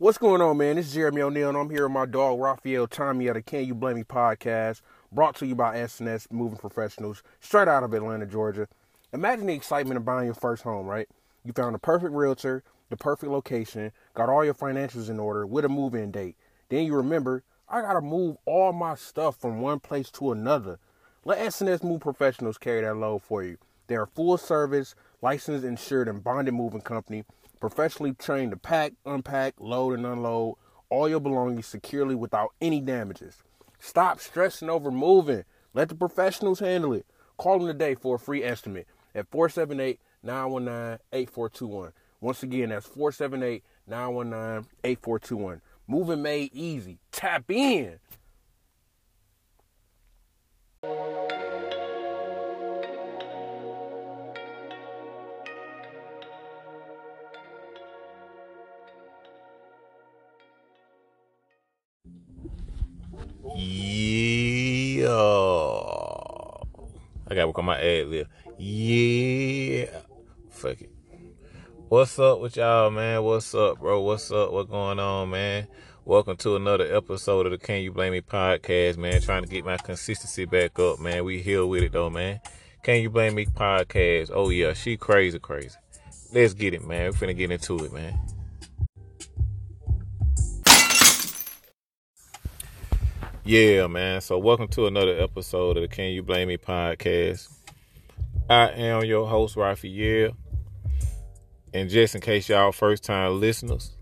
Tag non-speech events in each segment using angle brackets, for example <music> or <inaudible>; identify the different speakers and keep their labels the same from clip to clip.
Speaker 1: What's going on, man? This is Jeremy O'Neill, and I'm here with my dog Raphael Tommy at the Can You Blame Me podcast, brought to you by SNS Moving Professionals, straight out of Atlanta, Georgia. Imagine the excitement of buying your first home, right? You found the perfect realtor, the perfect location, got all your financials in order with a move in date. Then you remember, I gotta move all my stuff from one place to another. Let SNS Move Professionals carry that load for you. They're a full service, licensed, insured, and bonded moving company professionally trained to pack, unpack, load, and unload all your belongings securely without any damages. Stop stressing over moving. Let the professionals handle it. Call them today for a free estimate at 478 919 8421. Once again, that's 478 919 8421. Moving made easy. Tap in.
Speaker 2: Yeah. I gotta work on my ad lib. Yeah. Fuck it. What's up with y'all, man? What's up, bro? What's up? What's going on, man? Welcome to another episode of the Can You Blame Me podcast, man. Trying to get my consistency back up, man. We here with it though, man. Can You Blame Me podcast. Oh yeah, she crazy, crazy. Let's get it, man. We finna get into it, man. Yeah, man. So welcome to another episode of the Can You Blame Me podcast. I am your host, Raphael. And just in case y'all first time listeners,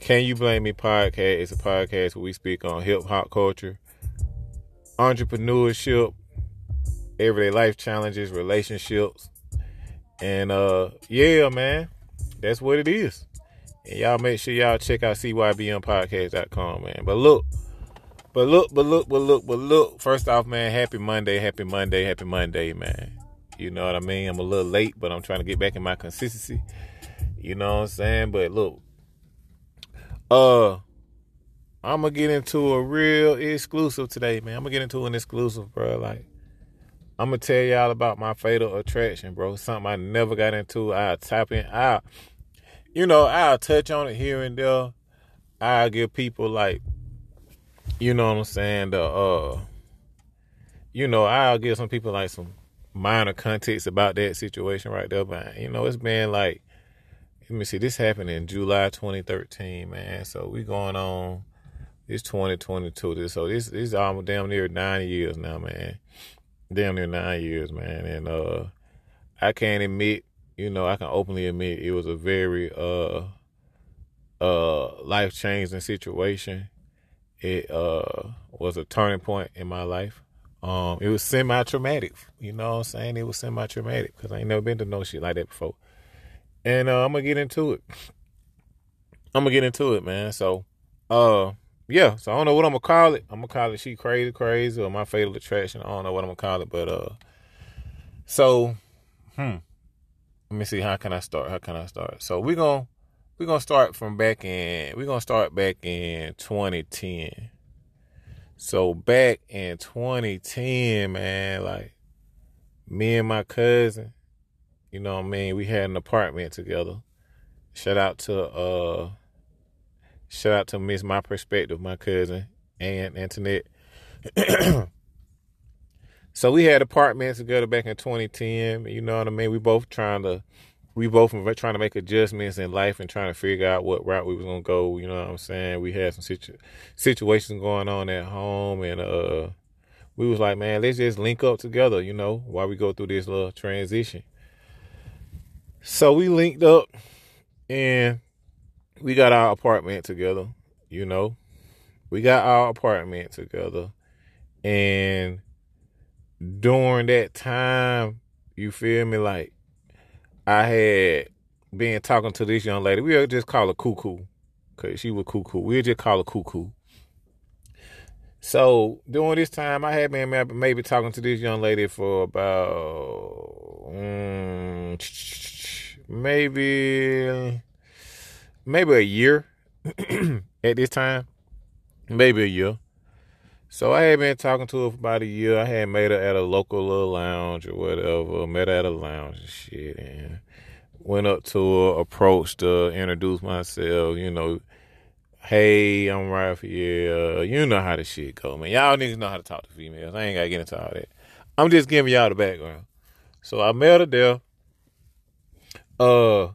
Speaker 2: Can You Blame Me podcast is a podcast where we speak on hip hop culture, entrepreneurship, everyday life challenges, relationships. And uh yeah, man. That's what it is. And y'all make sure y'all check out cybmpodcast.com, man. But look, but look, but look, but look, but look. First off, man, happy Monday, happy Monday, happy Monday, man. You know what I mean? I'm a little late, but I'm trying to get back in my consistency. You know what I'm saying? But look, uh, I'm gonna get into a real exclusive today, man. I'm gonna get into an exclusive, bro. Like, I'm gonna tell y'all about my fatal attraction, bro. Something I never got into. I'll tap in. I, you know, I'll touch on it here and there. I'll give people like you know what I'm saying? The uh, you know, I'll give some people like some minor context about that situation right there, but you know, it's been like, let me see, this happened in July 2013, man. So we going on. It's 2022. This so this this almost damn near nine years now, man. Damn near nine years, man. And uh, I can't admit, you know, I can openly admit it was a very uh uh life changing situation it uh, was a turning point in my life. Um, it was semi traumatic. You know what I'm saying? It was semi traumatic because I ain't never been to no shit like that before. And uh, I'm gonna get into it. I'm gonna get into it, man. So, uh, yeah. So I don't know what I'm gonna call it. I'm gonna call it "She Crazy Crazy" or "My Fatal Attraction." I don't know what I'm gonna call it, but uh, so, hmm. Let me see. How can I start? How can I start? So we gonna we're gonna start from back in we're gonna start back in 2010 so back in 2010 man like me and my cousin you know what i mean? We had an apartment together. Shout out to uh shout out to miss my perspective my cousin and antoinette. <clears throat> So we had apartments together back in 2010 you know what i mean? We both trying to we both were trying to make adjustments in life and trying to figure out what route we was gonna go. You know what I'm saying? We had some situ- situations going on at home, and uh, we was like, man, let's just link up together. You know, while we go through this little transition. So we linked up, and we got our apartment together. You know, we got our apartment together, and during that time, you feel me, like I had been talking to this young lady. We'll just call her Cuckoo. Cause she was cuckoo. We'll just call her cuckoo. So during this time, I had been maybe talking to this young lady for about um, maybe maybe a year <clears throat> at this time, maybe a year. So I had been talking to her for about a year. I had met her at a local little lounge or whatever. Met her at a lounge and shit, and went up to her, approached her, introduced myself. You know, Hey, I'm Raphael. You know how the shit go, man. Y'all niggas know how to talk to females. I ain't gotta get into all that. I'm just giving y'all the background. So I met her there. Uh,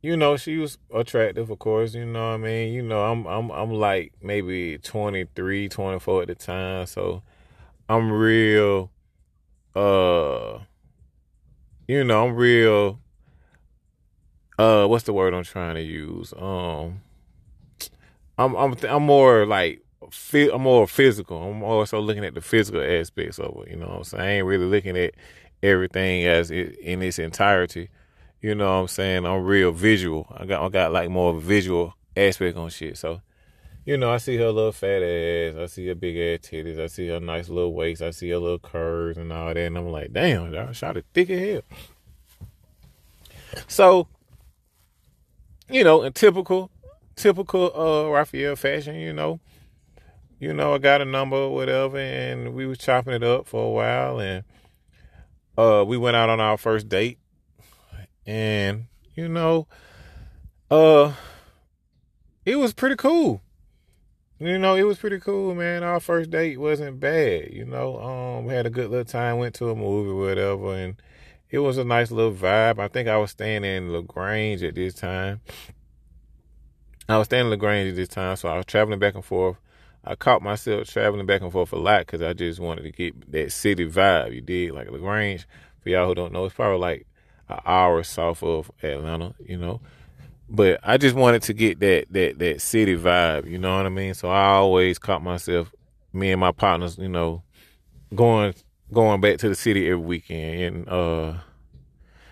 Speaker 2: you know, she was attractive, of course. You know what I mean? You know, I'm I'm I'm like maybe 23, 24 at the time. So I'm real uh you know, I'm real uh what's the word I'm trying to use? Um I'm I'm I'm more like I'm more physical. I'm also looking at the physical aspects of it, you know. So I ain't really looking at everything as it, in its entirety. You know what I'm saying? I'm real visual. I got I got like more visual aspect on shit. So, you know, I see her little fat ass, I see her big ass titties, I see her nice little waist, I see her little curves and all that, and I'm like, damn, I shot it thick as hell. So, you know, in typical typical uh Raphael fashion, you know. You know, I got a number whatever and we was chopping it up for a while and uh we went out on our first date and you know, uh, it was pretty cool. You know, it was pretty cool, man. Our first date wasn't bad. You know, um, we had a good little time. Went to a movie, whatever, and it was a nice little vibe. I think I was staying in Lagrange at this time. I was staying in Lagrange at this time, so I was traveling back and forth. I caught myself traveling back and forth a lot because I just wanted to get that city vibe. You did like Lagrange. For y'all who don't know, it's probably like an hour south of Atlanta, you know. But I just wanted to get that that that city vibe, you know what I mean? So I always caught myself, me and my partners, you know, going going back to the city every weekend and uh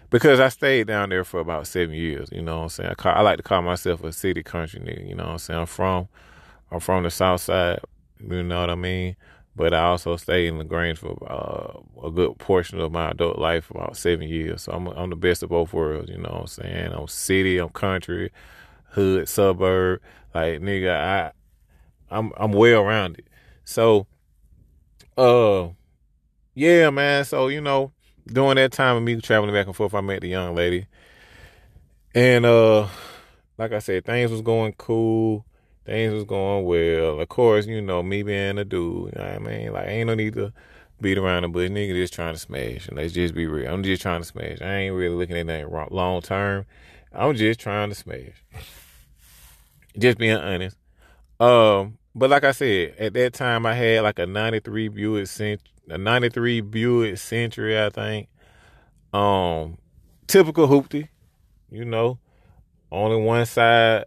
Speaker 2: because I stayed down there for about seven years, you know what I'm saying? I, call, I like to call myself a city country nigga, you know what I'm saying? I'm from I'm from the south side, you know what I mean? But I also stayed in Lagrange for uh, a good portion of my adult life, about seven years. So I'm I'm the best of both worlds. You know what I'm saying? I'm city, I'm country, hood, suburb. Like nigga, I I'm I'm well rounded. So, uh, yeah, man. So you know, during that time of me traveling back and forth, I met the young lady, and uh, like I said, things was going cool things was going well. Of course, you know, me being a dude, you know I mean? Like, ain't no need to beat around the bush. Nigga just trying to smash. And let's just be real. I'm just trying to smash. I ain't really looking at anything long term. I'm just trying to smash. <laughs> just being honest. Um, but like I said, at that time I had like a 93 Buick Cent- a 93 Buick Century, I think. Um, typical hoopty, you know, only one side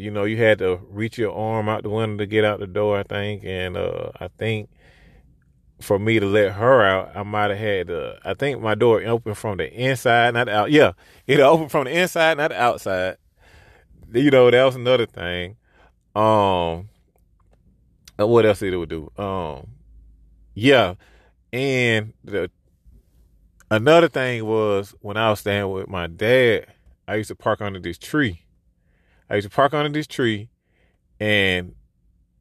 Speaker 2: you know, you had to reach your arm out the window to get out the door, I think. And uh, I think for me to let her out, I might have had to, I think my door opened from the inside, not the out. Yeah, it opened from the inside, not the outside. You know, that was another thing. Um, uh, what else did it would do? Um, yeah, and the another thing was when I was staying with my dad, I used to park under this tree I used to park under this tree and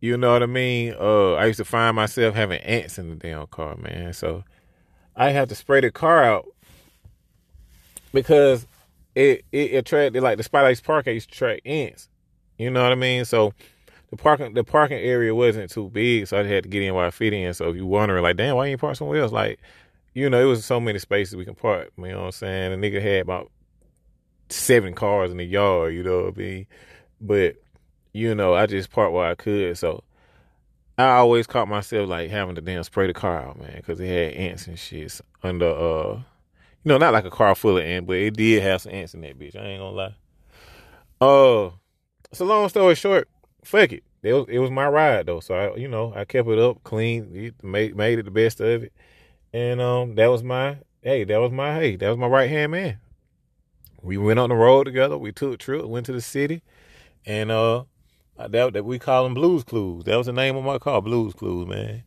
Speaker 2: you know what I mean? Uh, I used to find myself having ants in the damn car, man. So I had to spray the car out because it it attracted like the spot I used to park I used to attract ants. You know what I mean? So the parking the parking area wasn't too big, so I had to get in while I fit in. So if you wondering like, damn, why you park somewhere else? Like, you know, it was so many spaces we can park. You know what I'm saying? The nigga had about seven cars in the yard, you know what I mean? But, you know, I just parked where I could. So I always caught myself like having to damn spray the car out, man, because it had ants and shit under, uh, you know, not like a car full of ants, but it did have some ants in that bitch. I ain't gonna lie. Uh, so long story short, fuck it. It was, it was my ride though, so I, you know, I kept it up, clean, made made it the best of it, and um, that was my hey, that was my hey, that was my right hand man. We went on the road together. We took a trip, went to the city, and uh, that that we call them Blues Clues. That was the name of my car, Blues Clues, man.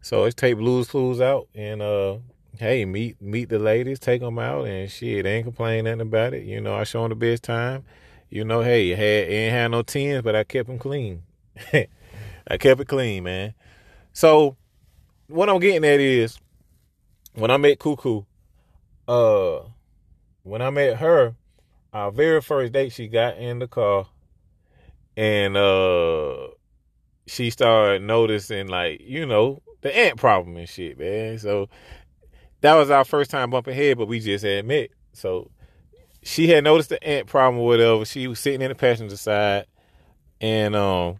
Speaker 2: So let's take Blues Clues out and uh, hey, meet meet the ladies, take them out, and shit, ain't complain nothing about it. You know, I show them the best time. You know, hey, had ain't had no tens, but I kept them clean. <laughs> I kept it clean, man. So what I'm getting at is when I met Cuckoo, uh, when I met her, our very first date, she got in the car and uh she started noticing like you know the ant problem and shit, man. So that was our first time bumping head, but we just had met. So she had noticed the ant problem or whatever. She was sitting in the passenger side, and um,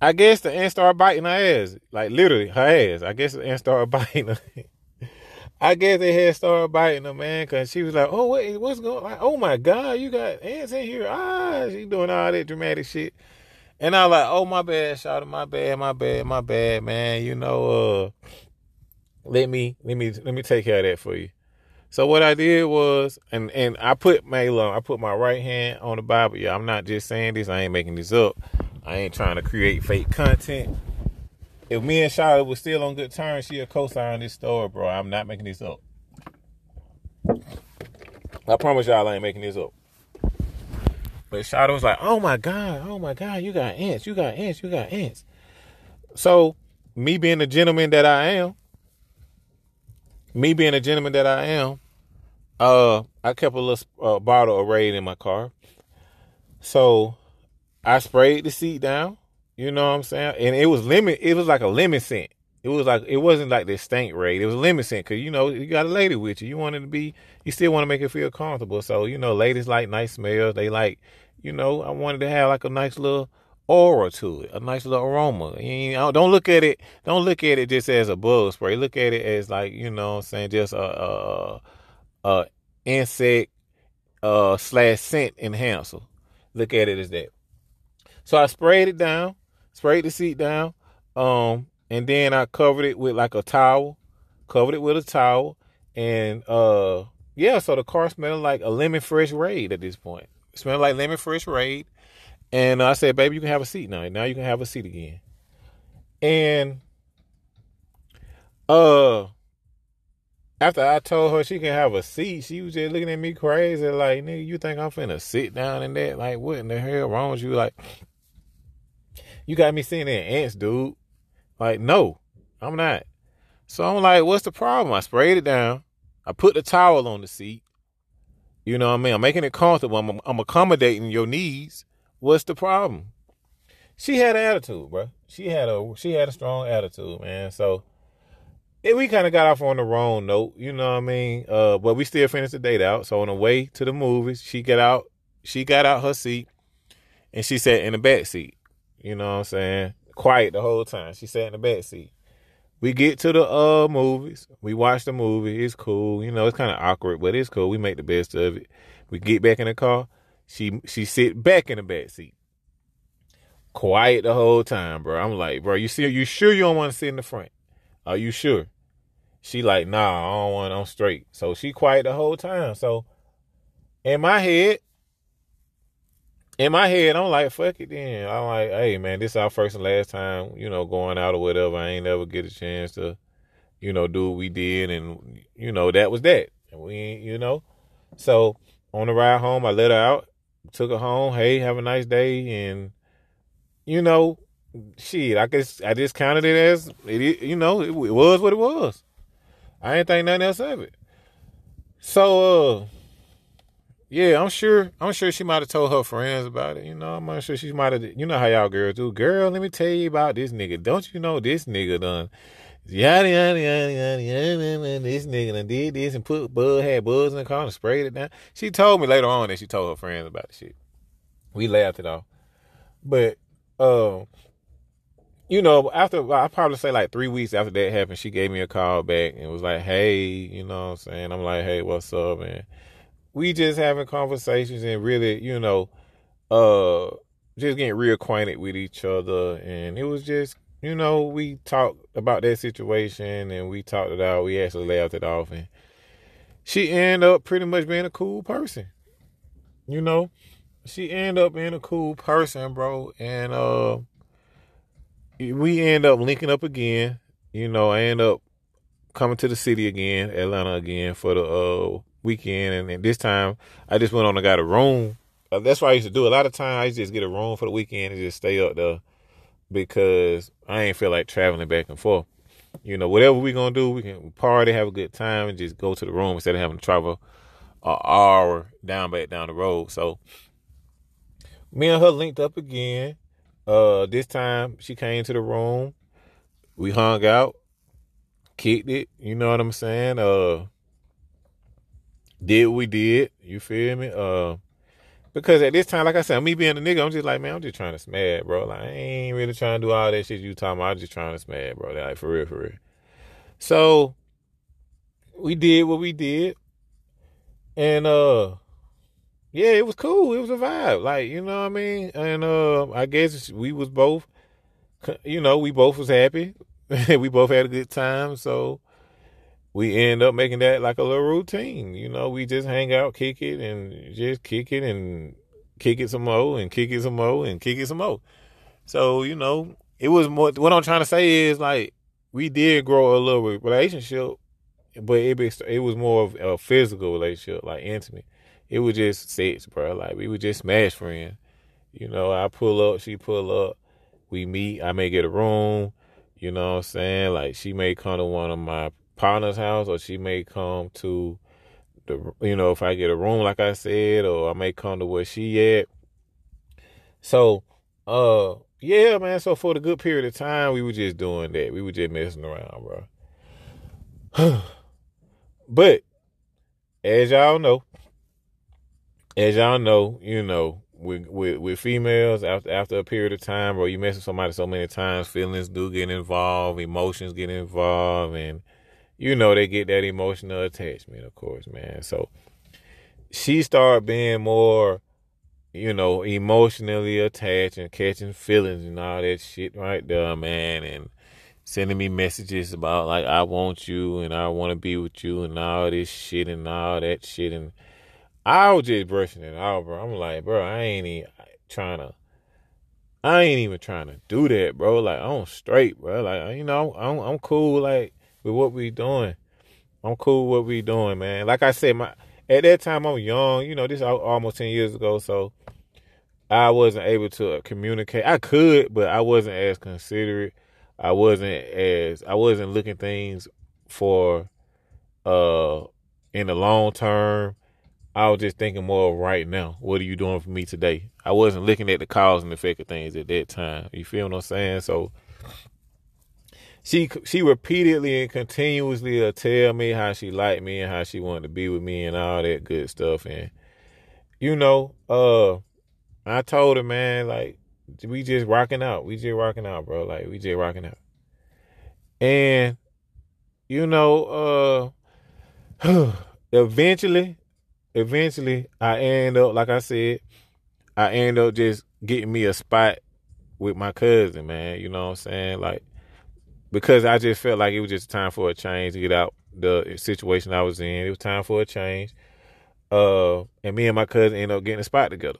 Speaker 2: I guess the ant started biting her ass, like literally her ass. I guess the ant started <laughs> biting her. I guess they had started biting her, man, because she was like, "Oh what's going? Like, oh my God, you got ants in here!" Ah, she doing all that dramatic shit, and I was like, "Oh my bad, shout my bad, my bad, my bad, man. You know, uh, let me, let me, let me take care of that for you." So what I did was, and and I put my I put my right hand on the Bible. Yeah, I'm not just saying this. I ain't making this up. I ain't trying to create fake content if me and Charlotte was still on good terms, she'll co-sign this story, bro. I'm not making this up. I promise y'all I ain't making this up. But Charlotte was like, oh my God, oh my God, you got ants, you got ants, you got ants. So, me being the gentleman that I am, me being the gentleman that I am, uh, I kept a little uh, bottle of Raid in my car. So, I sprayed the seat down. You know what I'm saying? And it was lemon. It was like a lemon scent. It was like it wasn't like this stank Raid. It was lemon scent because you know you got a lady with you. You wanted to be. You still want to make her feel comfortable. So you know, ladies like nice smells. They like. You know, I wanted to have like a nice little aura to it, a nice little aroma. You know, don't look at it. Don't look at it just as a bug spray. Look at it as like you know, I'm saying just a a, a insect uh slash scent enhancer. Look at it as that. So I sprayed it down sprayed the seat down, um, and then I covered it with like a towel, covered it with a towel, and uh, yeah, so the car smelled like a lemon fresh raid at this point. It smelled like lemon fresh raid, and I said, "Baby, you can have a seat now. Now you can have a seat again." And uh, after I told her she can have a seat, she was just looking at me crazy, like, "Nigga, you think I'm finna sit down in that? Like, what in the hell wrong with you?" Like, you got me seeing that ants, dude. Like, no, I'm not. So I'm like, what's the problem? I sprayed it down. I put the towel on the seat. You know what I mean? I'm making it comfortable. I'm, I'm accommodating your needs. What's the problem? She had an attitude, bro. She had a she had a strong attitude, man. So it, we kind of got off on the wrong note, you know what I mean? Uh, but we still finished the date out. So on the way to the movies, she got out. She got out her seat, and she sat in the back seat. You know what I'm saying? Quiet the whole time. She sat in the back seat. We get to the uh movies. We watch the movie. It's cool. You know, it's kind of awkward, but it's cool. We make the best of it. We get back in the car. She she sit back in the back seat. Quiet the whole time, bro. I'm like, bro, you see, you sure you don't want to sit in the front? Are you sure? She like, nah, I don't want. I'm straight. So she quiet the whole time. So in my head, in my head, I'm like, fuck it then. I'm like, hey man, this is our first and last time, you know, going out or whatever. I ain't ever get a chance to, you know, do what we did and you know, that was that. And we you know. So on the ride home, I let her out, took her home, hey, have a nice day and you know, shit, I guess I just counted it as it you know, it, it was what it was. I ain't think nothing else of it. So uh yeah, I'm sure. I'm sure she might have told her friends about it. You know, I'm sure she might have. You know how y'all girls do. Girl, let me tell you about this nigga. Don't you know this nigga done yada yada yada yada yada. This nigga done did this and put bud had buds in the car and sprayed it down. She told me later on that she told her friends about the shit. We laughed it off, but um, you know, after I probably say like three weeks after that happened, she gave me a call back and was like, "Hey, you know what I'm saying?" I'm like, "Hey, what's up?" man?" We just having conversations and really, you know, uh, just getting reacquainted with each other. And it was just, you know, we talked about that situation and we talked it out. We actually laughed it off. And she ended up pretty much being a cool person. You know, she ended up being a cool person, bro. And, uh, we end up linking up again. You know, I end up coming to the city again, Atlanta again for the uh weekend, and, and this time I just went on and got a room. Uh, that's what I used to do. A lot of times I just get a room for the weekend and just stay up there because I ain't feel like traveling back and forth. You know, whatever we gonna do, we can party, have a good time, and just go to the room instead of having to travel an hour down back down the road. So me and her linked up again. Uh, this time she came to the room. We hung out, kicked it. You know what I'm saying? Uh, did we did. You feel me? Uh, because at this time, like I said, me being a nigga, I'm just like, man, I'm just trying to smash, bro. Like, I ain't really trying to do all that shit you talking about. I'm just trying to smash, bro. Like, for real, for real. So, we did what we did. And, uh, yeah, it was cool. It was a vibe. Like, you know what I mean? And, uh, I guess we was both, you know, we both was happy. <laughs> we both had a good time. So, we end up making that like a little routine. You know, we just hang out, kick it, and just kick it and kick it some more and kick it some more and kick it some more. So, you know, it was more what I'm trying to say is like we did grow a little relationship, but it was it was more of a physical relationship, like intimate. It was just sex, bro. Like we were just smash friends. You know, I pull up, she pull up, we meet, I may get a room, you know what I'm saying? Like she may come to one of my partner's house, or she may come to the, you know, if I get a room, like I said, or I may come to where she at. So, uh, yeah, man. So for the good period of time, we were just doing that. We were just messing around, bro. <sighs> but as y'all know, as y'all know, you know, with, with with females after after a period of time, bro, you mess with somebody so many times, feelings do get involved, emotions get involved, and you know they get that emotional attachment, of course, man. So she started being more, you know, emotionally attached and catching feelings and all that shit right there, man, and sending me messages about like I want you and I want to be with you and all this shit and all that shit and I was just brushing it off, bro. I'm like, bro, I ain't even trying to. I ain't even trying to do that, bro. Like I'm straight, bro. Like you know, I'm I'm cool. Like with what we doing. I'm cool with what we doing, man. Like I said, my at that time I'm young. You know, this almost ten years ago, so I wasn't able to communicate. I could, but I wasn't as considerate. I wasn't as I wasn't looking things for uh in the long term. I was just thinking more right now. What are you doing for me today? I wasn't looking at the cause and effect of things at that time. You feel what I'm saying? So she she repeatedly and continuously uh, tell me how she liked me and how she wanted to be with me and all that good stuff. And you know, uh, I told her, man, like we just rocking out. We just rocking out, bro. Like we just rocking out. And you know, uh, <sighs> eventually, eventually, I end up, like I said, I end up just getting me a spot with my cousin, man. You know what I'm saying? Like because I just felt like it was just time for a change to get out the situation I was in. It was time for a change. Uh, and me and my cousin ended up getting a spot together.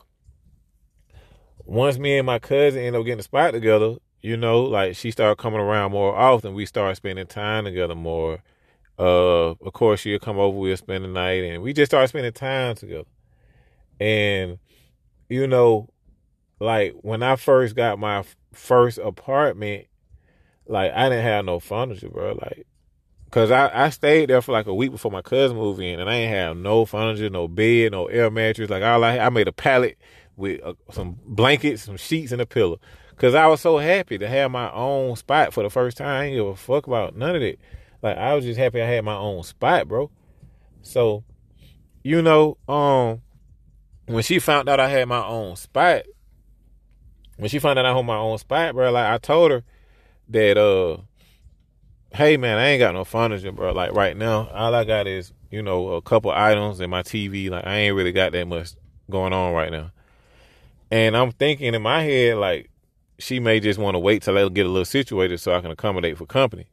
Speaker 2: Once me and my cousin ended up getting a spot together, you know, like she started coming around more often. We started spending time together more. Uh, of course, she'd come over, we'd spend the night, and we just started spending time together. And, you know, like when I first got my first apartment, like I didn't have no furniture, bro. Like, cause I I stayed there for like a week before my cousin moved in, and I ain't have no furniture, no bed, no air mattress. Like all I I made a pallet with uh, some blankets, some sheets, and a pillow. Cause I was so happy to have my own spot for the first time. I didn't give a fuck about none of it. Like I was just happy I had my own spot, bro. So, you know, um, when she found out I had my own spot, when she found out I had my own spot, bro, like I told her that uh hey man, I ain't got no furniture, bro. Like right now, all I got is, you know, a couple items and my TV. Like I ain't really got that much going on right now. And I'm thinking in my head, like, she may just want to wait till I get a little situated so I can accommodate for company.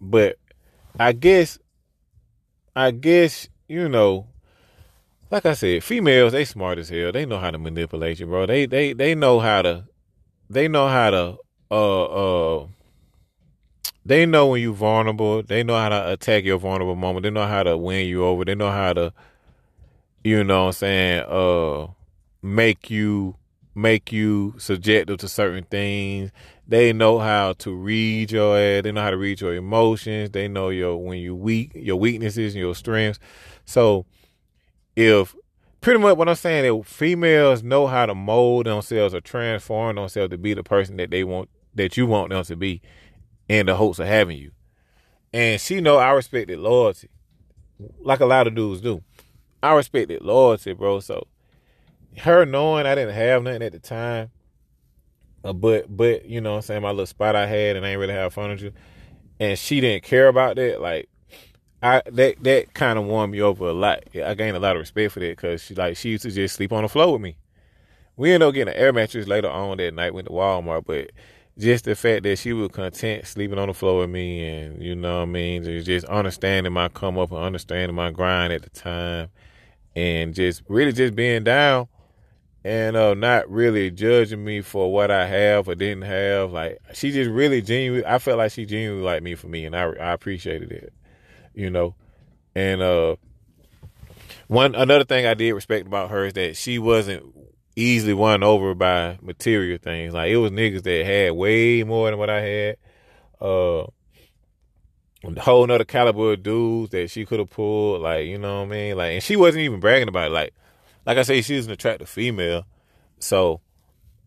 Speaker 2: But I guess I guess, you know, like I said, females, they smart as hell. They know how to manipulate you, bro. They they they know how to they know how to uh uh they know when you're vulnerable. They know how to attack your vulnerable moment. They know how to win you over. They know how to, you know what I'm saying, uh, make you make you subjective to certain things. They know how to read your ass. They know how to read your emotions. They know your when you weak, your weaknesses and your strengths. So if pretty much what I'm saying that females know how to mold themselves or transform themselves to be the person that they want that you want them to be in the hopes of having you. And she know I respected loyalty. Like a lot of dudes do. I respected loyalty, bro. So her knowing I didn't have nothing at the time, uh, but but you know I'm saying, my little spot I had and I ain't really have furniture. And she didn't care about that, like I that that kind of warmed me over a lot. I gained a lot of respect for that because she like she used to just sleep on the floor with me. We ended up getting an air mattress later on that night. Went to Walmart, but just the fact that she was content sleeping on the floor with me, and you know what I mean, just, understanding my come up and understanding my grind at the time, and just really just being down, and uh, not really judging me for what I have or didn't have. Like she just really genuinely, I felt like she genuinely liked me for me, and I I appreciated it you know. And uh one another thing I did respect about her is that she wasn't easily won over by material things. Like it was niggas that had way more than what I had. Uh a whole nother caliber of dudes that she could have pulled, like, you know what I mean? Like and she wasn't even bragging about it. Like like I say, she's an attractive female. So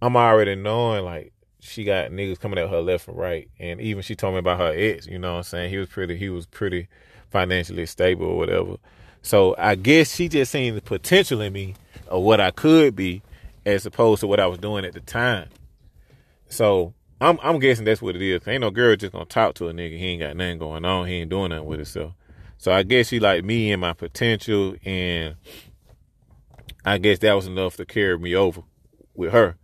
Speaker 2: I'm already knowing like she got niggas coming at her left and right. And even she told me about her ex, you know what I'm saying? He was pretty he was pretty financially stable or whatever. So I guess she just seen the potential in me of what I could be as opposed to what I was doing at the time. So I'm I'm guessing that's what it is. Ain't no girl just gonna talk to a nigga. He ain't got nothing going on. He ain't doing nothing with himself. So I guess she like me and my potential, and I guess that was enough to carry me over with her.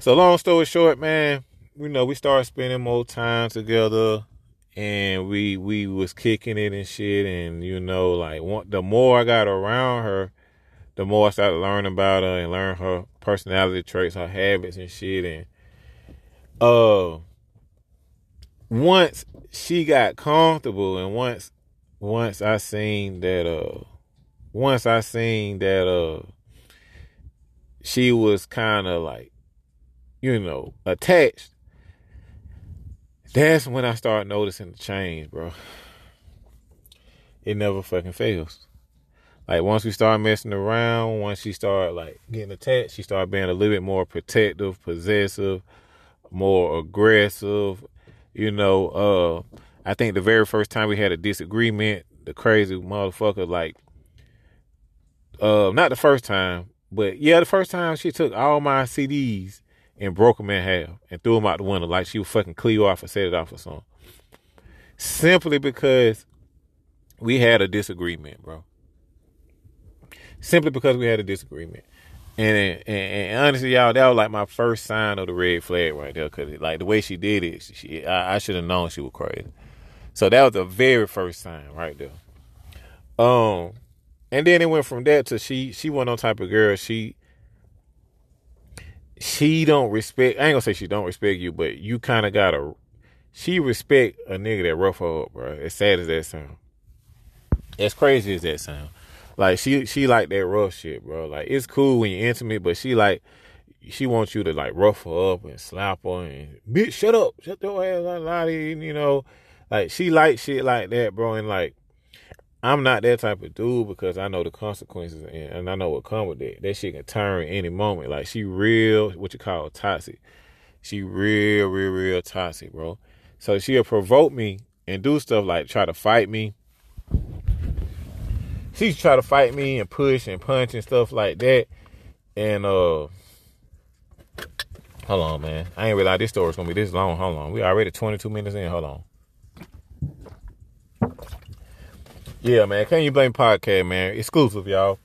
Speaker 2: So long story short, man, you know we started spending more time together and we we was kicking it and shit and you know like the more I got around her the more I started learning about her and learn her personality traits her habits and shit and uh once she got comfortable and once once I seen that uh once I seen that uh she was kind of like you know attached that's when I started noticing the change, bro. It never fucking fails. Like once we start messing around, once she started like getting attached, she started being a little bit more protective, possessive, more aggressive. You know, uh, I think the very first time we had a disagreement, the crazy motherfucker, like, uh, not the first time, but yeah, the first time she took all my CDs and broke them in half and threw them out the window like she was fucking Cleo off or set it off or something. Simply because we had a disagreement, bro. Simply because we had a disagreement. And, and, and honestly, y'all, that was like my first sign of the red flag right there. Cause like the way she did it, she, I, I should have known she was crazy. So that was the very first sign right there. Um, and then it went from that to she, she wasn't no type of girl. She, she don't respect. I ain't gonna say she don't respect you, but you kind of gotta. She respect a nigga that rough her up, bro. As sad as that sound, as crazy as that sound, like she she like that rough shit, bro. Like it's cool when you're intimate, but she like she wants you to like rough her up and slap her and bitch, shut up, shut your ass, lie, you know. Like she like shit like that, bro, and like I'm not that type of dude because I know the consequences and, and I know what come with that. That shit can turn any moment. Like she real, what you call toxic. She real, real, real toxic, bro. So she'll provoke me and do stuff like try to fight me. She try to fight me and push and punch and stuff like that. And uh hold on, man. I ain't realize this story's gonna be this long. Hold on. We already 22 minutes in. Hold on. Yeah, man. Can you blame podcast, man? Exclusive, y'all.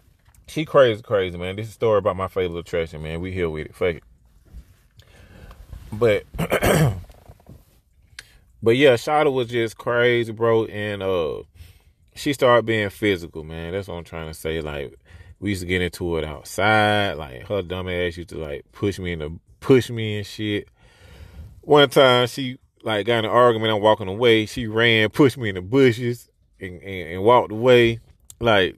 Speaker 2: She crazy, crazy, man. This is a story about my fatal attraction, man. We here with it. Fuck it. But <clears throat> but yeah, Shada was just crazy, bro, and uh she started being physical, man. That's what I'm trying to say. Like we used to get into it outside. Like her dumb ass used to like push me in the push me and shit. One time she like got in an argument, I'm walking away. She ran, pushed me in the bushes and, and, and walked away, like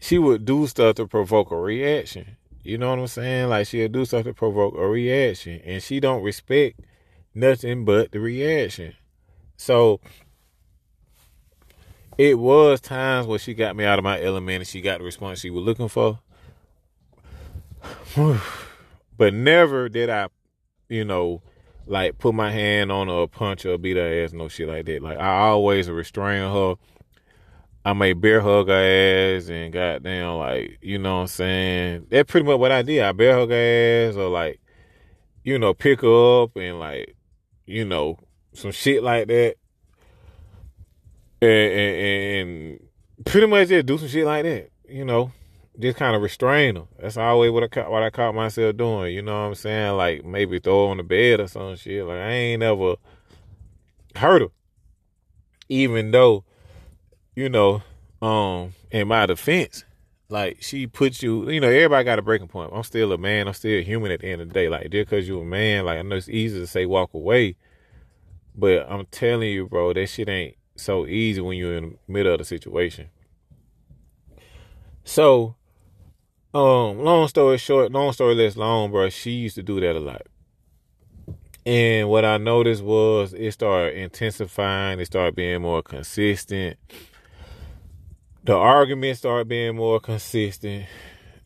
Speaker 2: she would do stuff to provoke a reaction. You know what I'm saying? Like she'll do stuff to provoke a reaction, and she don't respect nothing but the reaction. So it was times where she got me out of my element and she got the response she was looking for. but never did I, you know, like put my hand on her or punch her or beat her ass, no shit like that. Like I always restrain her. I may bear hug her ass and goddamn like, you know what I'm saying? That's pretty much what I did. I bear hug her ass or like, you know, pick her up and like, you know, some shit like that. And, pretty much just do some shit like that, you know just kind of restrain them. That's always what I caught, what I caught myself doing. You know what I'm saying? Like maybe throw on the bed or some shit. Like I ain't ever hurt her, even though, you know, um, in my defense, like she puts you. You know, everybody got a breaking point. I'm still a man. I'm still human at the end of the day. Like just because you're a man, like I know it's easy to say walk away, but I'm telling you, bro, that shit ain't so easy when you're in the middle of the situation. So um, long story short, long story less long, bro. She used to do that a lot. And what I noticed was it started intensifying, it started being more consistent. The arguments started being more consistent.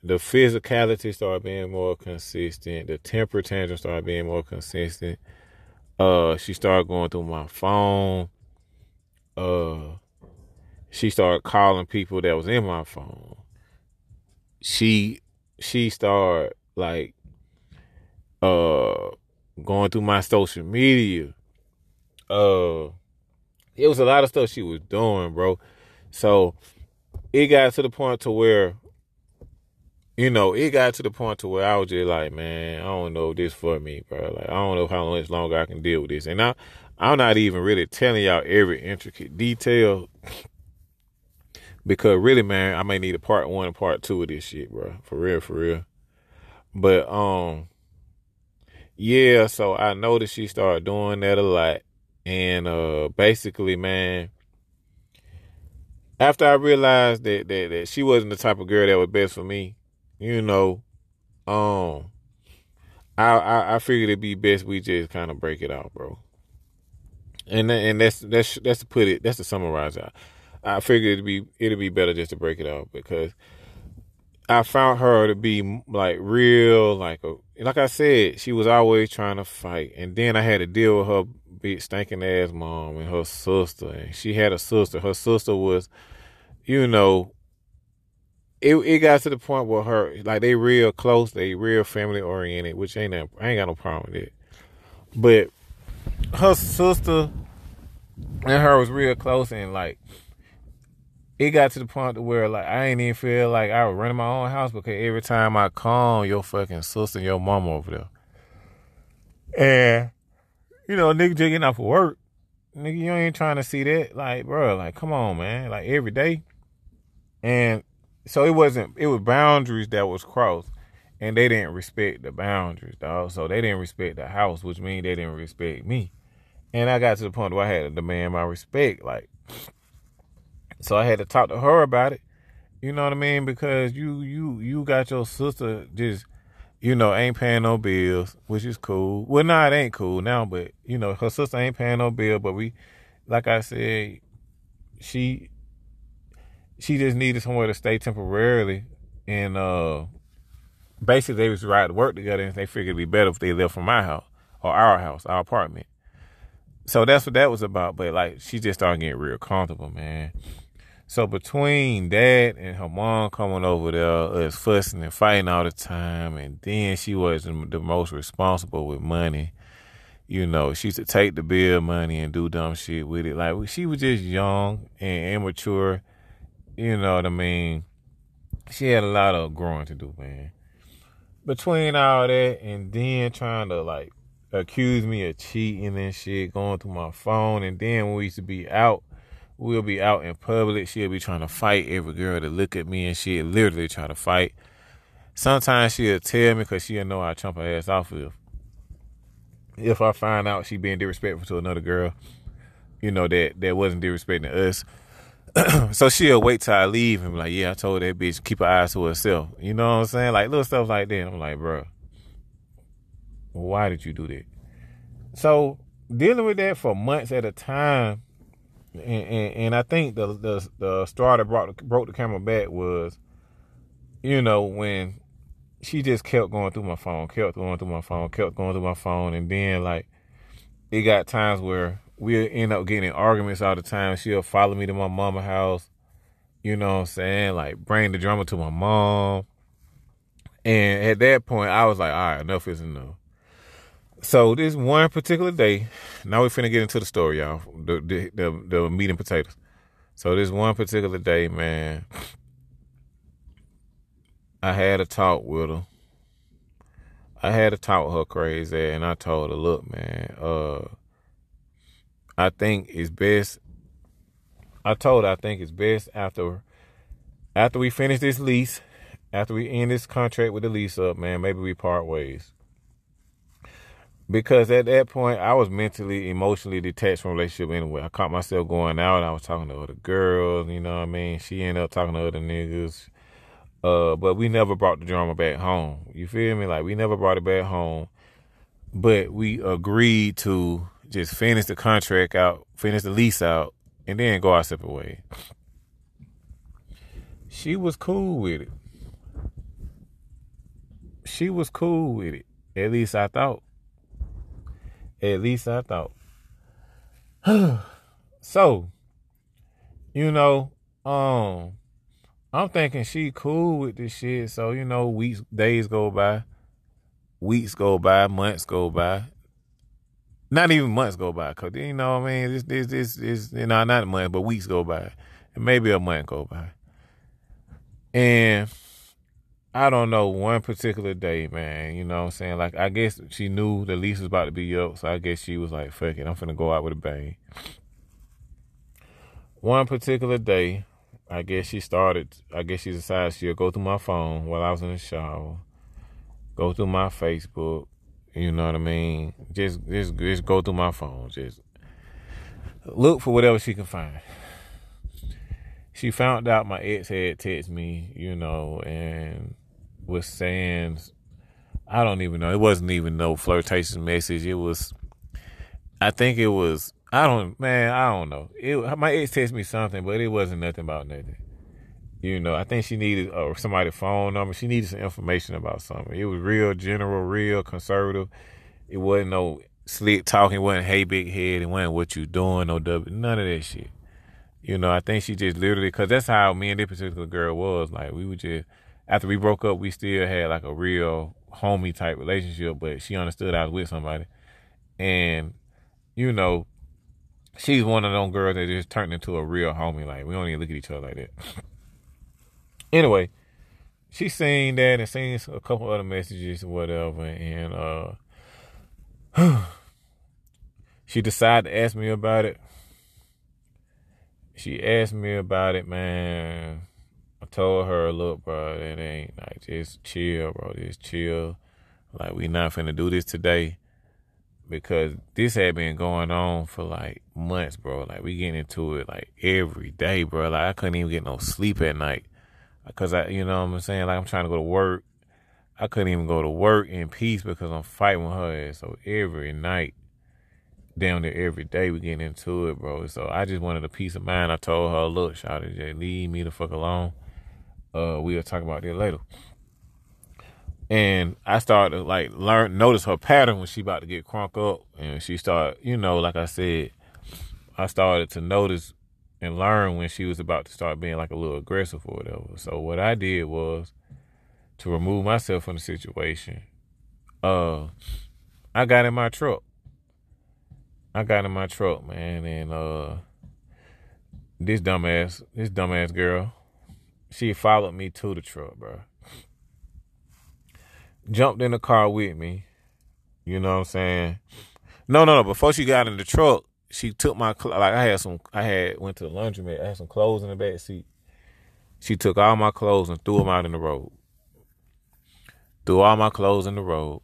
Speaker 2: The physicality started being more consistent. The temper tantrum started being more consistent. Uh, she started going through my phone. Uh, she started calling people that was in my phone she she started like uh going through my social media. Uh it was a lot of stuff she was doing, bro. So it got to the point to where you know, it got to the point to where I was just like, man, I don't know this for me, bro. Like, I don't know how much longer I can deal with this. And I, I'm not even really telling y'all every intricate detail because really, man, I may need a part one and part two of this shit, bro. For real, for real. But um, yeah. So I noticed she started doing that a lot, and uh, basically, man, after I realized that that that she wasn't the type of girl that was best for me, you know, um, I I, I figured it'd be best we just kind of break it out, bro. And and that's that's that's to put it that's to summarize it. I figured it'd be it'd be better just to break it out because I found her to be like real, like a like I said, she was always trying to fight, and then I had to deal with her big stinking ass mom and her sister, and she had a sister. Her sister was, you know, it it got to the point where her like they real close, they real family oriented, which ain't that, I ain't got no problem with it, but her sister and her was real close, and like it got to the point to where like I ain't even feel like I was running my own house because every time I call your fucking sister and your mama over there. And, you know, nigga just getting off of work. Nigga, you ain't trying to see that. Like, bro, like, come on, man. Like every day. And so it wasn't it was boundaries that was crossed. And they didn't respect the boundaries, dog. So they didn't respect the house, which means they didn't respect me. And I got to the point where I had to demand my respect. Like, so I had to talk to her about it. You know what I mean? Because you you you got your sister just you know ain't paying no bills, which is cool. Well, nah, it ain't cool now, but you know her sister ain't paying no bill. But we, like I said, she she just needed somewhere to stay temporarily, and uh basically they was right to work together, and they figured it'd be better if they lived from my house or our house, our apartment. So that's what that was about. But like she just started getting real comfortable, man. So between that and her mom coming over there, us fussing and fighting all the time, and then she wasn't the most responsible with money. You know, she used to take the bill money and do dumb shit with it. Like she was just young and immature. You know what I mean? She had a lot of growing to do, man. Between all that and then trying to like accuse me of cheating and shit, going through my phone, and then we used to be out We'll be out in public. She'll be trying to fight every girl to look at me, and she'll literally try to fight. Sometimes she'll tell me because she'll know I chump her ass off of. If I find out she being disrespectful to another girl, you know that that wasn't disrespecting us. <clears throat> so she'll wait till I leave and be like, "Yeah, I told that bitch keep her eyes to herself." You know what I'm saying? Like little stuff like that. I'm like, bro, why did you do that? So dealing with that for months at a time and, and, and I think the the the straw that brought broke the camera back was, you know, when she just kept going through my phone, kept going through my phone, kept going through my phone, and then like it got times where we'll end up getting in arguments all the time. She'll follow me to my mama house, you know what I'm saying? Like bring the drama to my mom. And at that point I was like, all right, enough is enough. So this one particular day, now we're finna get into the story, y'all. The the the, the meat and potatoes. So this one particular day, man, I had a talk with her. I had a talk with her crazy, and I told her, "Look, man, uh, I think it's best." I told I think it's best after after we finish this lease, after we end this contract with the lease up, man, maybe we part ways. Because at that point, I was mentally, emotionally detached from relationship anyway. I caught myself going out. I was talking to other girls, you know what I mean? She ended up talking to other niggas. Uh, but we never brought the drama back home. You feel me? Like we never brought it back home. But we agreed to just finish the contract out, finish the lease out, and then go our separate ways. She was cool with it. She was cool with it. At least I thought. At least I thought. <sighs> so, you know, um, I'm thinking she cool with this shit. So, you know, weeks, days go by, weeks go by, months go by. Not even months go by, cause you know what I mean. This, this, this, this, you know, not months, but weeks go by, and maybe a month go by. And I don't know one particular day, man. You know what I'm saying? Like, I guess she knew the lease was about to be up, so I guess she was like, fuck it, I'm finna go out with a bang. One particular day, I guess she started, I guess she decided she'll go through my phone while I was in the shower, go through my Facebook, you know what I mean? Just, just, just go through my phone, just look for whatever she can find she found out my ex had texted me, you know, and was saying, I don't even know. It wasn't even no flirtation message. It was, I think it was, I don't, man, I don't know. It, my ex texted me something, but it wasn't nothing about nothing. You know, I think she needed uh, somebody's phone number. She needed some information about something. It was real general, real conservative. It wasn't no slick talking. It wasn't hey big head. It wasn't what you doing. No W. None of that shit. You know, I think she just literally because that's how me and this particular girl was. Like we were just after we broke up, we still had like a real homie type relationship, but she understood I was with somebody, and you know, she's one of those girls that just turned into a real homie. Like we don't even look at each other like that. Anyway, she seen that and seen a couple other messages or whatever, and uh, <sighs> she decided to ask me about it she asked me about it, man. I told her, look, bro, it ain't like just chill, bro. Just chill. Like we not finna do this today because this had been going on for like months, bro. Like we getting into it like every day, bro. Like I couldn't even get no sleep at night because I, you know what I'm saying. Like I'm trying to go to work. I couldn't even go to work in peace because I'm fighting with her. So every night down there every day. We getting into it, bro. So I just wanted a peace of mind. I told her, look, shawty, just leave me the fuck alone. Uh, we'll talk about that later. And I started to like learn, notice her pattern when she about to get crunk up, and she started, you know, like I said, I started to notice and learn when she was about to start being like a little aggressive or whatever. So what I did was to remove myself from the situation. Uh, I got in my truck I got in my truck, man, and uh this dumbass, this dumbass girl, she followed me to the truck, bro. Jumped in the car with me. You know what I'm saying? No, no, no. Before she got in the truck, she took my like I had some. I had went to the laundromat. I had some clothes in the back seat. She took all my clothes and threw them out in the road. Threw all my clothes in the road,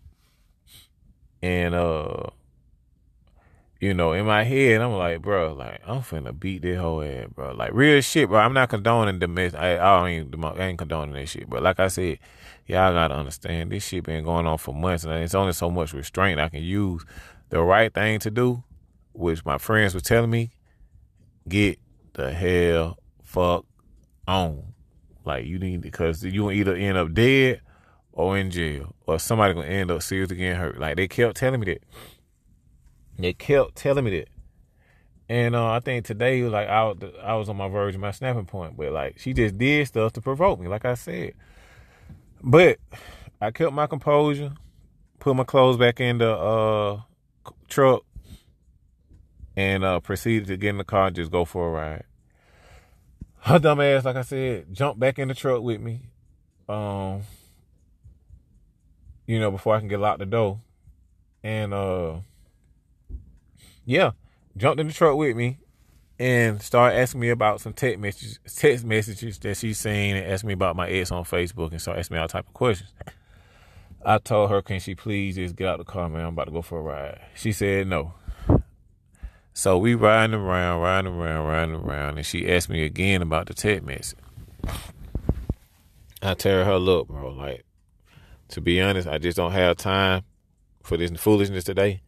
Speaker 2: and uh, you know, in my head, I'm like, bro, like I'm finna beat this whole ass, bro. Like real shit, bro. I'm not condoning domestic. I, I I ain't condoning that shit. But like I said, y'all gotta understand this shit been going on for months, and it's only so much restraint I can use. The right thing to do, which my friends were telling me, get the hell fuck on. Like you need because you either end up dead or in jail, or somebody gonna end up seriously getting hurt. Like they kept telling me that. They kept telling me that. And uh, I think today, like I, I was on my verge of my snapping point, but like she just did stuff to provoke me, like I said. But I kept my composure, put my clothes back in the uh, truck, and uh, proceeded to get in the car and just go for a ride. Her dumb ass, like I said, jumped back in the truck with me. Um, you know, before I can get locked the door. And uh yeah, jumped in the truck with me and started asking me about some text messages text messages that she's seen and asked me about my ex on Facebook and started asking me all type of questions. I told her, can she please just get out the car, man? I'm about to go for a ride. She said no. So we riding around, riding around, riding around, and she asked me again about the text message. I tell her, look, bro, like to be honest, I just don't have time for this foolishness today.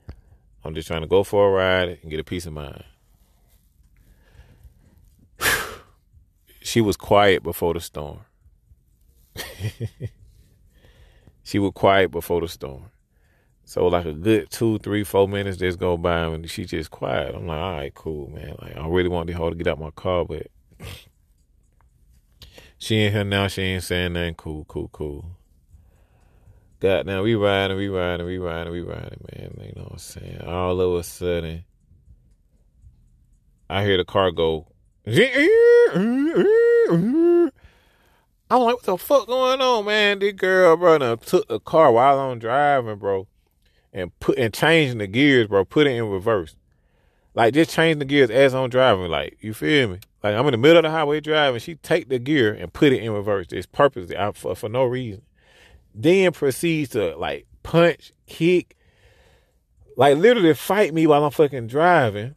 Speaker 2: I'm just trying to go for a ride and get a peace of mind. <sighs> she was quiet before the storm. <laughs> she was quiet before the storm. So like a good two, three, four minutes just go by and she just quiet. I'm like, all right, cool, man. Like I really want the hoe to get out my car, but she ain't here now. She ain't saying nothing. Cool, cool, cool. God, now we riding, we riding, we riding, we riding, man. You know what I'm saying? All of a sudden, I hear the car go. I'm like, what the fuck going on, man? This girl, bro, took the car while I'm driving, bro, and put and changing the gears, bro, put it in reverse. Like just change the gears as I'm driving. Like, you feel me? Like I'm in the middle of the highway driving. She take the gear and put it in reverse. It's purposely for, for no reason then proceeds to like punch, kick, like literally fight me while I'm fucking driving,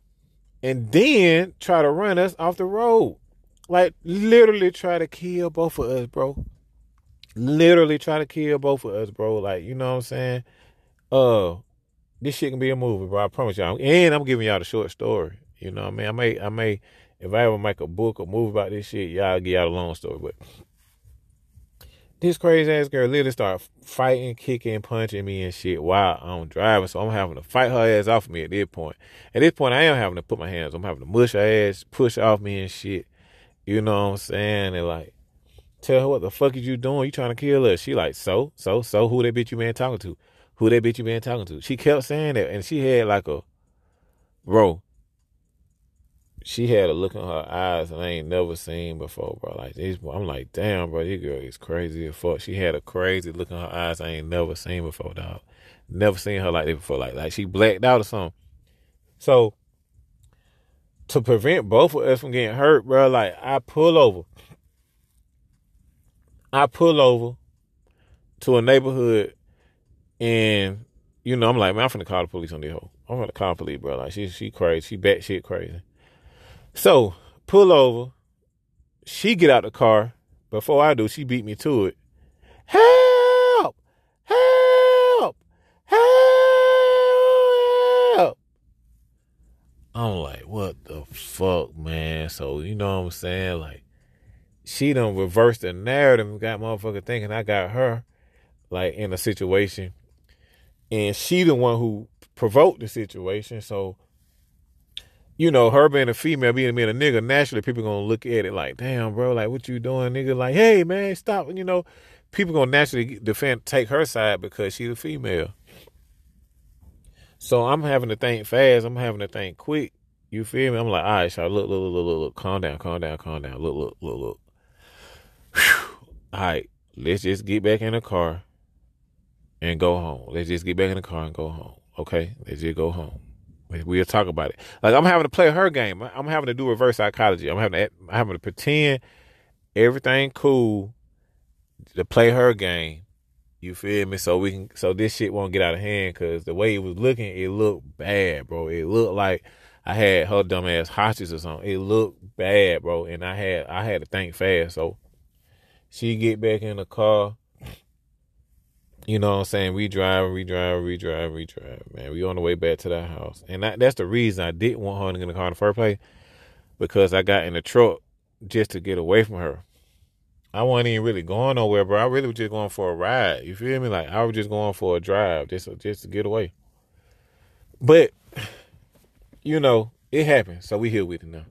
Speaker 2: and then try to run us off the road. Like literally try to kill both of us, bro. Literally try to kill both of us, bro. Like, you know what I'm saying? Uh this shit can be a movie, bro. I promise y'all. And I'm giving y'all the short story. You know what I mean? I may I may if I ever make a book or movie about this shit, y'all get y'all a long story. But this crazy ass girl literally start fighting, kicking, punching me and shit while I'm driving. So I'm having to fight her ass off of me at this point. At this point, I am having to put my hands. I'm having to mush her ass, push off me and shit. You know what I'm saying? And like, tell her what the fuck is you doing? You trying to kill us? She like, so, so, so. Who that bitch you man talking to? Who that bitch you been talking to? She kept saying that, and she had like a, bro she had a look in her eyes I ain't never seen before, bro. Like this, I'm like, damn, bro, this girl is crazy as fuck. She had a crazy look in her eyes I ain't never seen before, dog. Never seen her like this before. Like, like she blacked out or something. So to prevent both of us from getting hurt, bro, like I pull over. I pull over to a neighborhood and you know, I'm like, man, I'm finna call the police on this hoe. I'm gonna call the police, bro. Like she she crazy. She batshit crazy. So pull over. She get out the car. Before I do, she beat me to it. Help! Help! Help! I'm like, what the fuck, man? So you know what I'm saying? Like, she done reversed the narrative got motherfucker thinking I got her like in a situation. And she the one who provoked the situation. So you know, her being a female, being, being a nigga, naturally people gonna look at it like, damn, bro, like what you doing, nigga? Like, hey man, stop. You know, people gonna naturally defend take her side because she's a female. So I'm having to think fast. I'm having to think quick. You feel me? I'm like, all right, so look, look, look, look, look, calm down, calm down, calm down. Look, look, look, look. Whew. All right, let's just get back in the car and go home. Let's just get back in the car and go home. Okay, let's just go home. We'll talk about it. Like I'm having to play her game. I'm having to do reverse psychology. I'm having to I'm having to pretend everything cool to play her game. You feel me? So we can so this shit won't get out of hand because the way it was looking, it looked bad, bro. It looked like I had her dumb ass hostage or something. It looked bad, bro. And I had I had to think fast. So she get back in the car you know what I'm saying? We drive, we drive, we drive, we drive, man. We on the way back to that house. And that, that's the reason I didn't want her to get in the car in the first place. because I got in the truck just to get away from her. I wasn't even really going nowhere, bro. I really was just going for a ride. You feel me? Like I was just going for a drive, just just to get away. But you know, it happened, so we here with it now.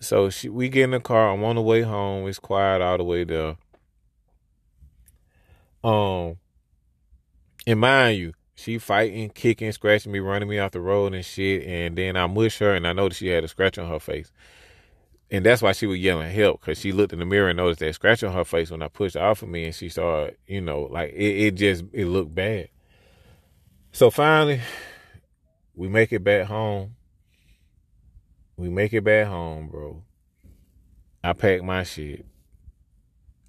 Speaker 2: So she, we get in the car. I'm on the way home. It's quiet all the way there. Um, and mind you, she fighting, kicking, scratching me, running me off the road and shit. And then I mush her, and I noticed she had a scratch on her face. And that's why she was yelling help because she looked in the mirror and noticed that scratch on her face when I pushed off of me, and she saw, you know, like it, it just it looked bad. So finally, we make it back home. We make it back home, bro. I pack my shit.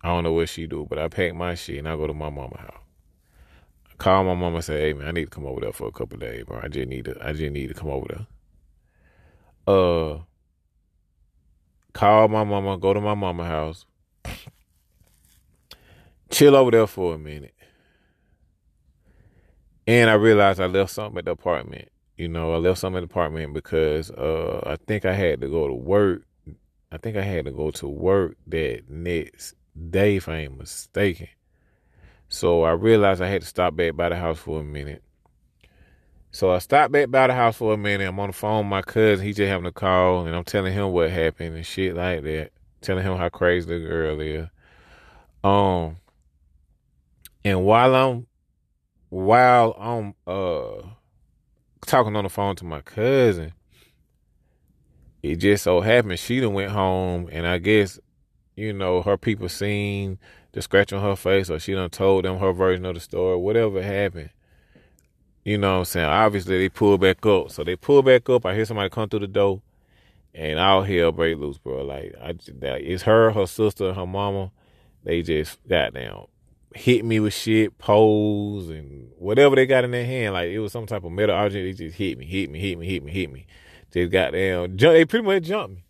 Speaker 2: I don't know what she do, but I pack my shit and I go to my mama house. Call my mama and say, "Hey man, I need to come over there for a couple days, bro. I just need to. I just need to come over there." Uh, call my mama, go to my mama house, chill over there for a minute, and I realized I left something at the apartment. You know, I left something at the apartment because uh, I think I had to go to work. I think I had to go to work that next day, if I ain't mistaken. So I realized I had to stop back by the house for a minute. So I stopped back by the house for a minute. I'm on the phone with my cousin. He just having a call, and I'm telling him what happened and shit like that. Telling him how crazy the girl is. Um, and while I'm while I'm uh talking on the phone to my cousin, it just so happened she done went home, and I guess you know her people seen the scratch on her face, or she done told them her version of the story. Whatever happened, you know what I'm saying? Obviously, they pull back up. So they pull back up. I hear somebody come through the door, and all hell break loose, bro. Like, I, it's her, her sister, her mama. They just got down, hit me with shit, poles, and whatever they got in their hand. Like, it was some type of metal object. They just hit me, hit me, hit me, hit me, hit me. Just got down. Jump, they pretty much jumped me.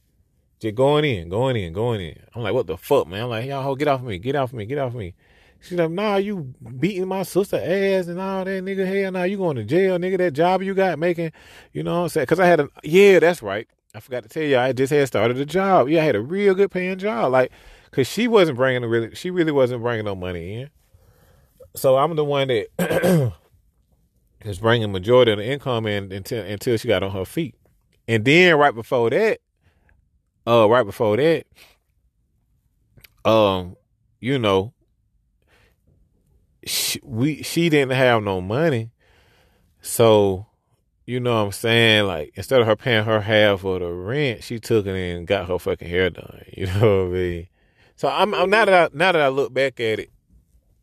Speaker 2: Just going in, going in, going in. I'm like, what the fuck, man? I'm like, y'all, get off of me, get off of me, get off of me. She's like, nah, you beating my sister ass and all that, nigga. Hell, nah, you going to jail, nigga. That job you got making, you know what I'm saying? Because I had a, yeah, that's right. I forgot to tell you, I just had started a job. Yeah, I had a real good paying job. Like, because she wasn't bringing really, she really wasn't bringing no money in. So I'm the one that <clears throat> is bringing majority of the income in until until she got on her feet. And then right before that, uh, right before that, um, you know, she, we she didn't have no money, so you know what I'm saying. Like instead of her paying her half of the rent, she took it and got her fucking hair done. <laughs> You know what I mean? So I'm, I'm now that I now that I look back at it,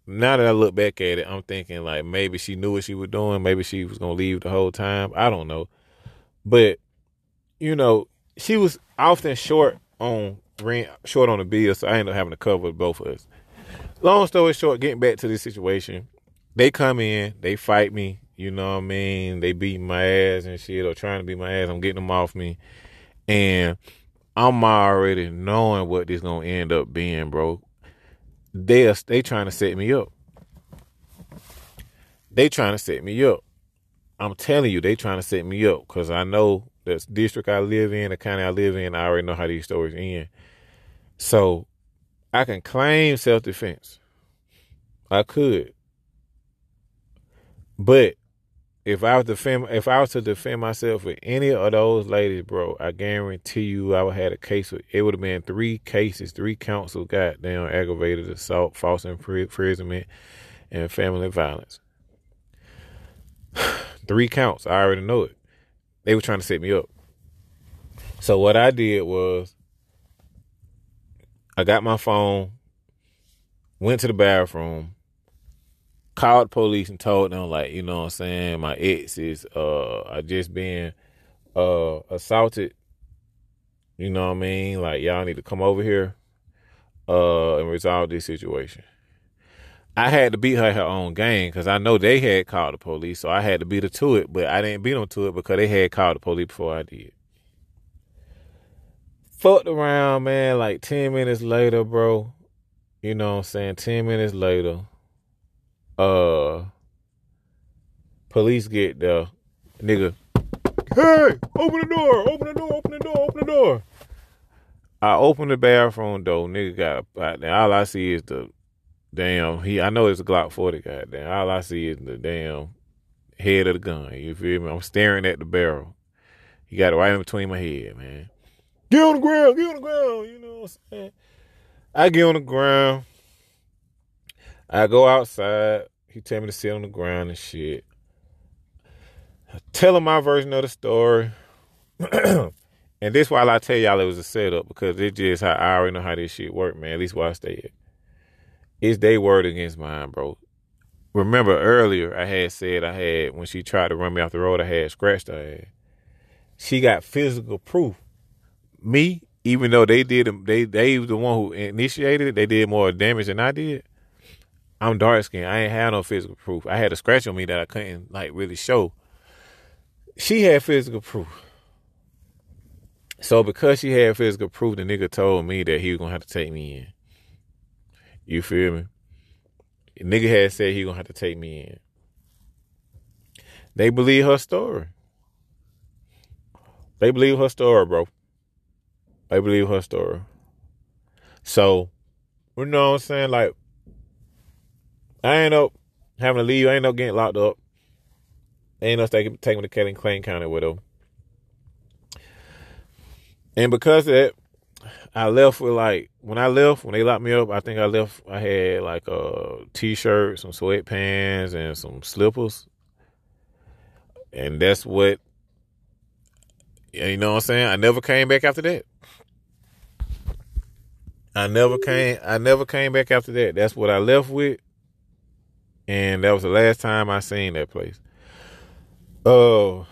Speaker 2: now that I look back at it, I'm thinking like maybe she knew what she was doing. Maybe she was gonna leave the whole time. I don't know, but you know she was often short on rent, short on the bill, so I end up having to cover both of us long story short, getting back to this situation, they come in, they fight me, you know what I mean? They beat my ass and shit, or trying to beat my ass. I'm getting them off me. And I'm already knowing what this gonna end up being, bro. They are they trying to set me up. They trying to set me up. I'm telling you, they trying to set me up because I know the district I live in, the county I live in, I already know how these stories end. So I can claim self defense. I could. But if I was defend if I was to defend myself with any of those ladies, bro, I guarantee you I would have had a case with it would have been three cases, three counts of goddamn aggravated assault, false imprisonment, and family violence. <sighs> three counts. I already know it. They were trying to set me up. So what I did was I got my phone, went to the bathroom, called police and told them like, you know what I'm saying, my ex is uh I just been uh assaulted. You know what I mean? Like y'all need to come over here uh and resolve this situation. I had to beat her her own game because I know they had called the police, so I had to beat her to it. But I didn't beat them to it because they had called the police before I did fucked around, man, like 10 minutes later, bro. You know what I'm saying? 10 minutes later, uh, police get there. Nigga, hey, open the door, open the door, open the door, open the door. I open the bathroom door, nigga got a all I see is the damn he I know it's a Glock 40 goddamn. All I see is the damn head of the gun. You feel me? I'm staring at the barrel. He got it right in between my head, man. Get on the ground, get on the ground, you know what I'm saying? I get on the ground. I go outside. He tell me to sit on the ground and shit. I tell him my version of the story. <clears throat> and this while I tell y'all it was a setup because it's just how I already know how this shit work, man. At least where I stay at. It's they word against mine, bro. Remember earlier I had said I had when she tried to run me off the road, I had scratched her ass. She got physical proof. Me, even though they did they they was the one who initiated it, they did more damage than I did. I'm dark skinned. I ain't had no physical proof. I had a scratch on me that I couldn't like really show. She had physical proof. So because she had physical proof, the nigga told me that he was gonna have to take me in. You feel me? Nigga had said he gonna have to take me in. They believe her story. They believe her story, bro. They believe her story. So, you know what I'm saying? Like, I ain't up having to leave. I ain't up getting locked up. ain't up taking, taking me to Kelly Clay County with them. And because of that, I left with like when I left when they locked me up. I think I left. I had like a t-shirt, some sweatpants, and some slippers, and that's what. You know what I'm saying? I never came back after that. I never came. I never came back after that. That's what I left with, and that was the last time I seen that place. Oh. Uh,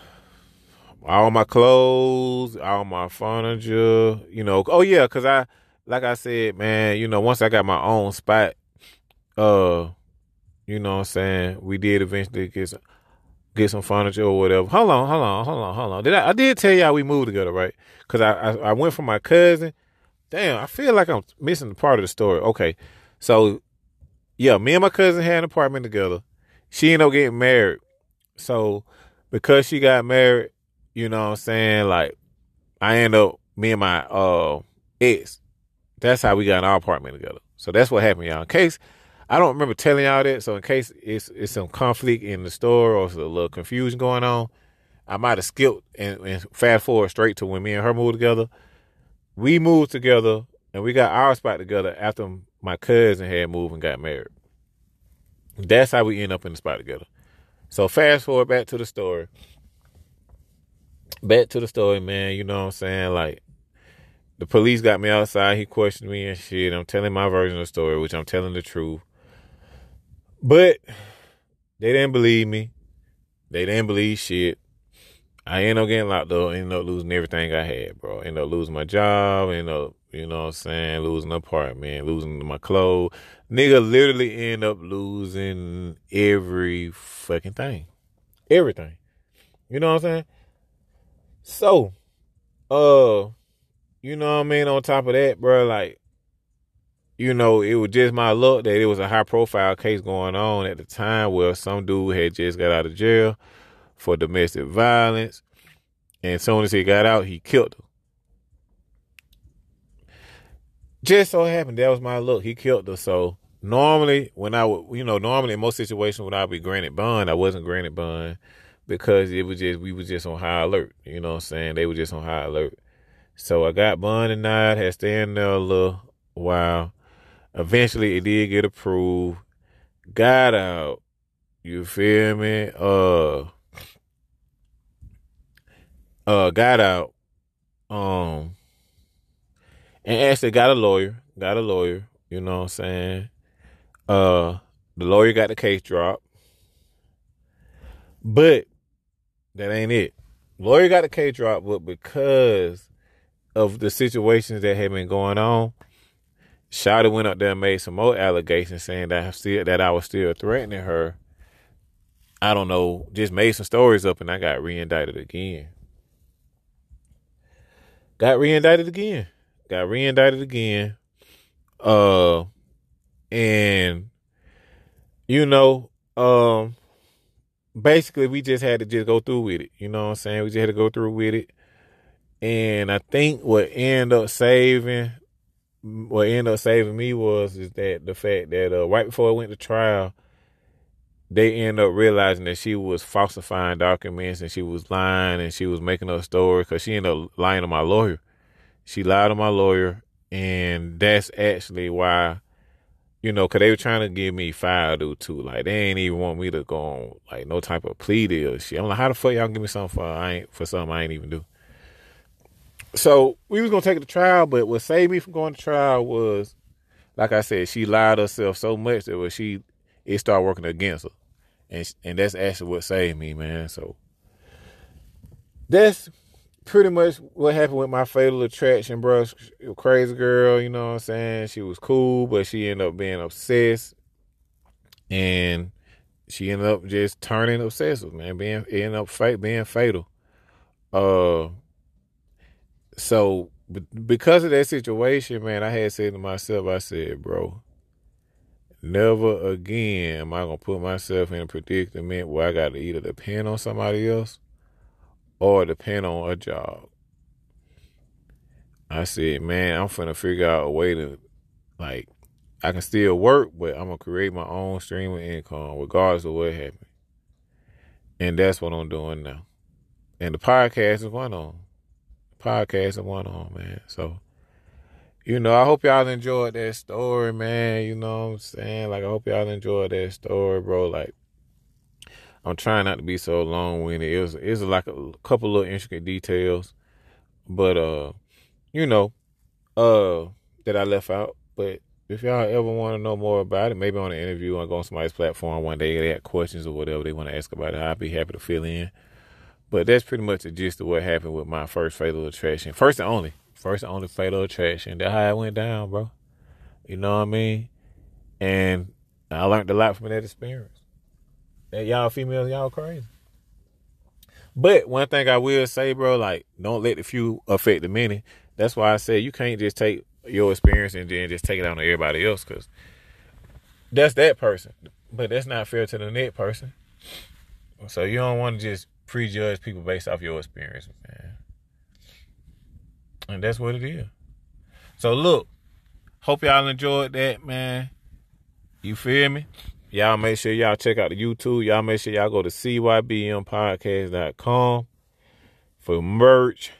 Speaker 2: all my clothes, all my furniture, you know. Oh yeah, cause I, like I said, man, you know, once I got my own spot, uh, you know what I'm saying, we did eventually get some, get some furniture or whatever. Hold on, hold on, hold on, hold on. Did I, I did tell y'all we moved together, right? Cause I, I, I went from my cousin. Damn, I feel like I'm missing the part of the story. Okay, so yeah, me and my cousin had an apartment together. She ended up getting married. So because she got married, you know what I'm saying? Like, I end up me and my uh ex. That's how we got in our apartment together. So that's what happened, y'all. In case I don't remember telling y'all that, so in case it's it's some conflict in the store or a little confusion going on, I might have skipped and, and fast forward straight to when me and her moved together. We moved together and we got our spot together after my cousin had moved and got married. That's how we end up in the spot together. So fast forward back to the story back to the story, man. You know what I'm saying? Like, the police got me outside. He questioned me and shit. I'm telling my version of the story, which I'm telling the truth. But they didn't believe me. They didn't believe shit. I ended up getting locked up. Ended up losing everything I had, bro. Ended up losing my job. Ended up, you know what I'm saying, losing apartment, losing my clothes. Nigga literally end up losing every fucking thing. Everything. You know what I'm saying? So, uh, you know what I mean? On top of that, bro, like, you know, it was just my luck that it was a high profile case going on at the time where some dude had just got out of jail for domestic violence. And as soon as he got out, he killed her. Just so happened that was my luck. He killed her. So normally, when I would, you know, normally in most situations when I would be granted bond, I wasn't granted bond because it was just we was just on high alert. You know what I'm saying? They were just on high alert. So I got bond and night, had staying there a little while. Eventually it did get approved. Got out. You feel me? Uh uh got out. Um and actually got a lawyer. Got a lawyer. You know what I'm saying? Uh the lawyer got the case dropped. But that ain't it. Lawyer got the case drop, but because of the situations that had been going on, Shada went up there and made some more allegations saying that I still that I was still threatening her. I don't know, just made some stories up and I got reindicted again. Got reindicted again. Got reindicted again. Uh and you know, um basically we just had to just go through with it. You know what I'm saying? We just had to go through with it. And I think what ended up saving, what ended up saving me was is that the fact that uh, right before I went to trial, they ended up realizing that she was falsifying documents and she was lying and she was making up stories because she ended up lying to my lawyer. She lied to my lawyer, and that's actually why, you know, because they were trying to give me five or two. Like they ain't even want me to go on like no type of plea deal. Shit, I'm like, how the fuck y'all give me something for I ain't for something I ain't even do. So we was gonna take it to trial, but what saved me from going to trial was, like I said, she lied herself so much that when she it started working against her and and that's actually what saved me, man. So that's pretty much what happened with my fatal attraction, bro. Crazy girl, you know what I'm saying? She was cool, but she ended up being obsessed, and she ended up just turning obsessive, man. Being ended up fate being fatal. Uh, so because of that situation, man, I had said to myself, I said, bro, Never again am I gonna put myself in a predicament where I gotta either depend on somebody else or depend on a job. I said, man, I'm finna figure out a way to like I can still work, but I'm gonna create my own stream of income regardless of what happens. And that's what I'm doing now. And the podcast is one on. podcast is one on, man. So you know, I hope y'all enjoyed that story, man. You know what I'm saying? Like, I hope y'all enjoyed that story, bro. Like, I'm trying not to be so long winded. It was, it was like a couple little intricate details, but, uh, you know, uh, that I left out. But if y'all ever want to know more about it, maybe on an interview or go on somebody's platform one day, they have questions or whatever they want to ask about it, I'd be happy to fill in. But that's pretty much the gist of what happened with my first fatal attraction. First and only. First and only fatal attraction. That's how it went down, bro. You know what I mean? And I learned a lot from that experience. Y'all females, y'all crazy. But one thing I will say, bro, like don't let the few affect the many. That's why I say you can't just take your experience and then just take it on to everybody else, cause that's that person. But that's not fair to the next person. So you don't want to just prejudge people based off your experience, man. And that's what it is. So look, hope y'all enjoyed that, man. You feel me? Y'all make sure y'all check out the YouTube. Y'all make sure y'all go to cybmpodcast.com for merch,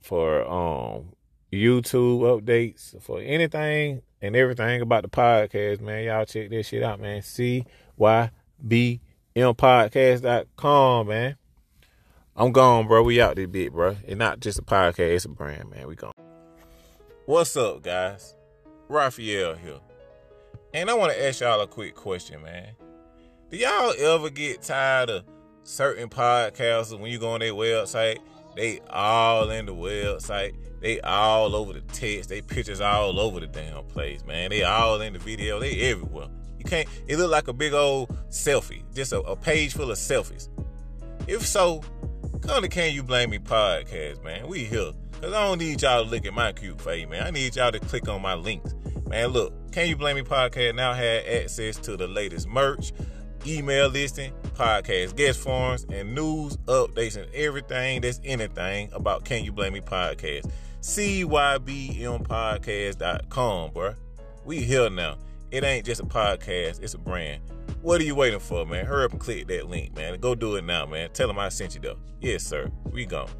Speaker 2: for um YouTube updates, for anything and everything about the podcast, man. Y'all check this shit out, man. cybmpodcast.com, man. I'm gone, bro. We out this bit, bro. It's not just a podcast, it's a brand, man. We gone. What's up, guys? Raphael here. And I want to ask y'all a quick question, man. Do y'all ever get tired of certain podcasts when you go on their website? They all in the website. They all over the text. They pictures all over the damn place, man. They all in the video. They everywhere. You can't. It look like a big old selfie, just a, a page full of selfies. If so, Come to Can You Blame Me podcast, man. We here. Cause I don't need y'all to look at my cute face, man. I need y'all to click on my links. Man, look, Can You Blame Me podcast now have access to the latest merch, email listing, podcast guest forms, and news updates and everything that's anything about Can You Blame Me podcast. CYBMpodcast.com, bro. We here now. It ain't just a podcast, it's a brand. What are you waiting for, man? Hurry up and click that link, man. Go do it now, man. Tell them I sent you though. Yes, sir. We gone.